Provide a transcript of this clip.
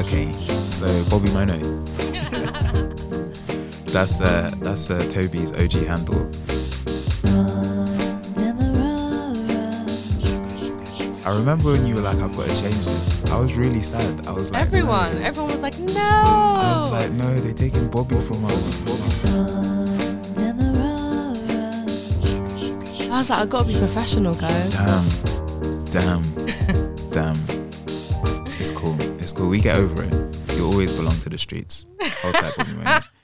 Okay, so Bobby Mono. that's uh, that's uh, Toby's OG handle. I remember when you were like, "I've got to change this." I was really sad. I was like, everyone, no. everyone was like, no. I was like, no, they're taking Bobby from us. I was like, I've gotta be professional, guys. Damn, damn, damn. It's cool. Cool. We get over it. You always belong to the streets. Hold.